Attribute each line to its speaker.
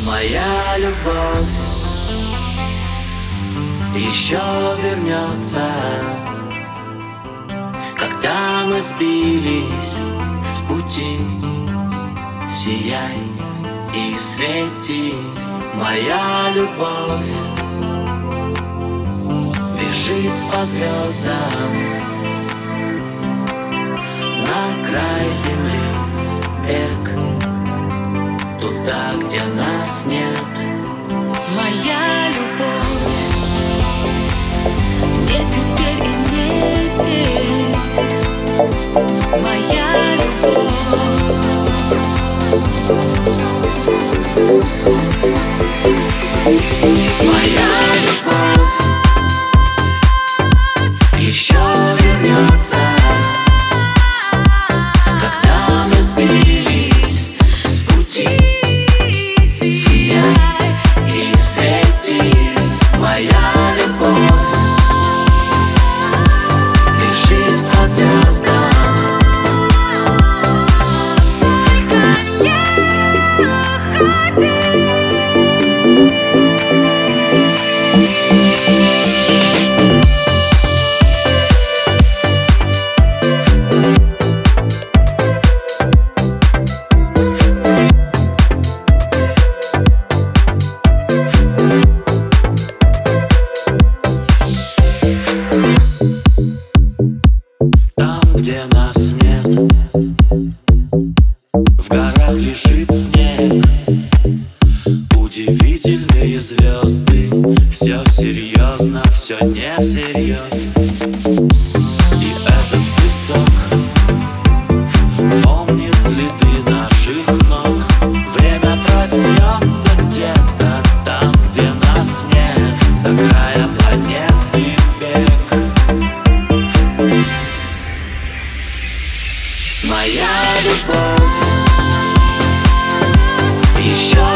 Speaker 1: Моя любовь. Еще вернется, когда мы сбились с пути. Сияй и свети, моя любовь. Бежит по звездам. На край земли бег. Туда, где нас нет.
Speaker 2: Моя любовь не теперь и не здесь. Моя любовь.
Speaker 1: Нас нет, в горах лежит снег. Удивительные Моя любовь. Еще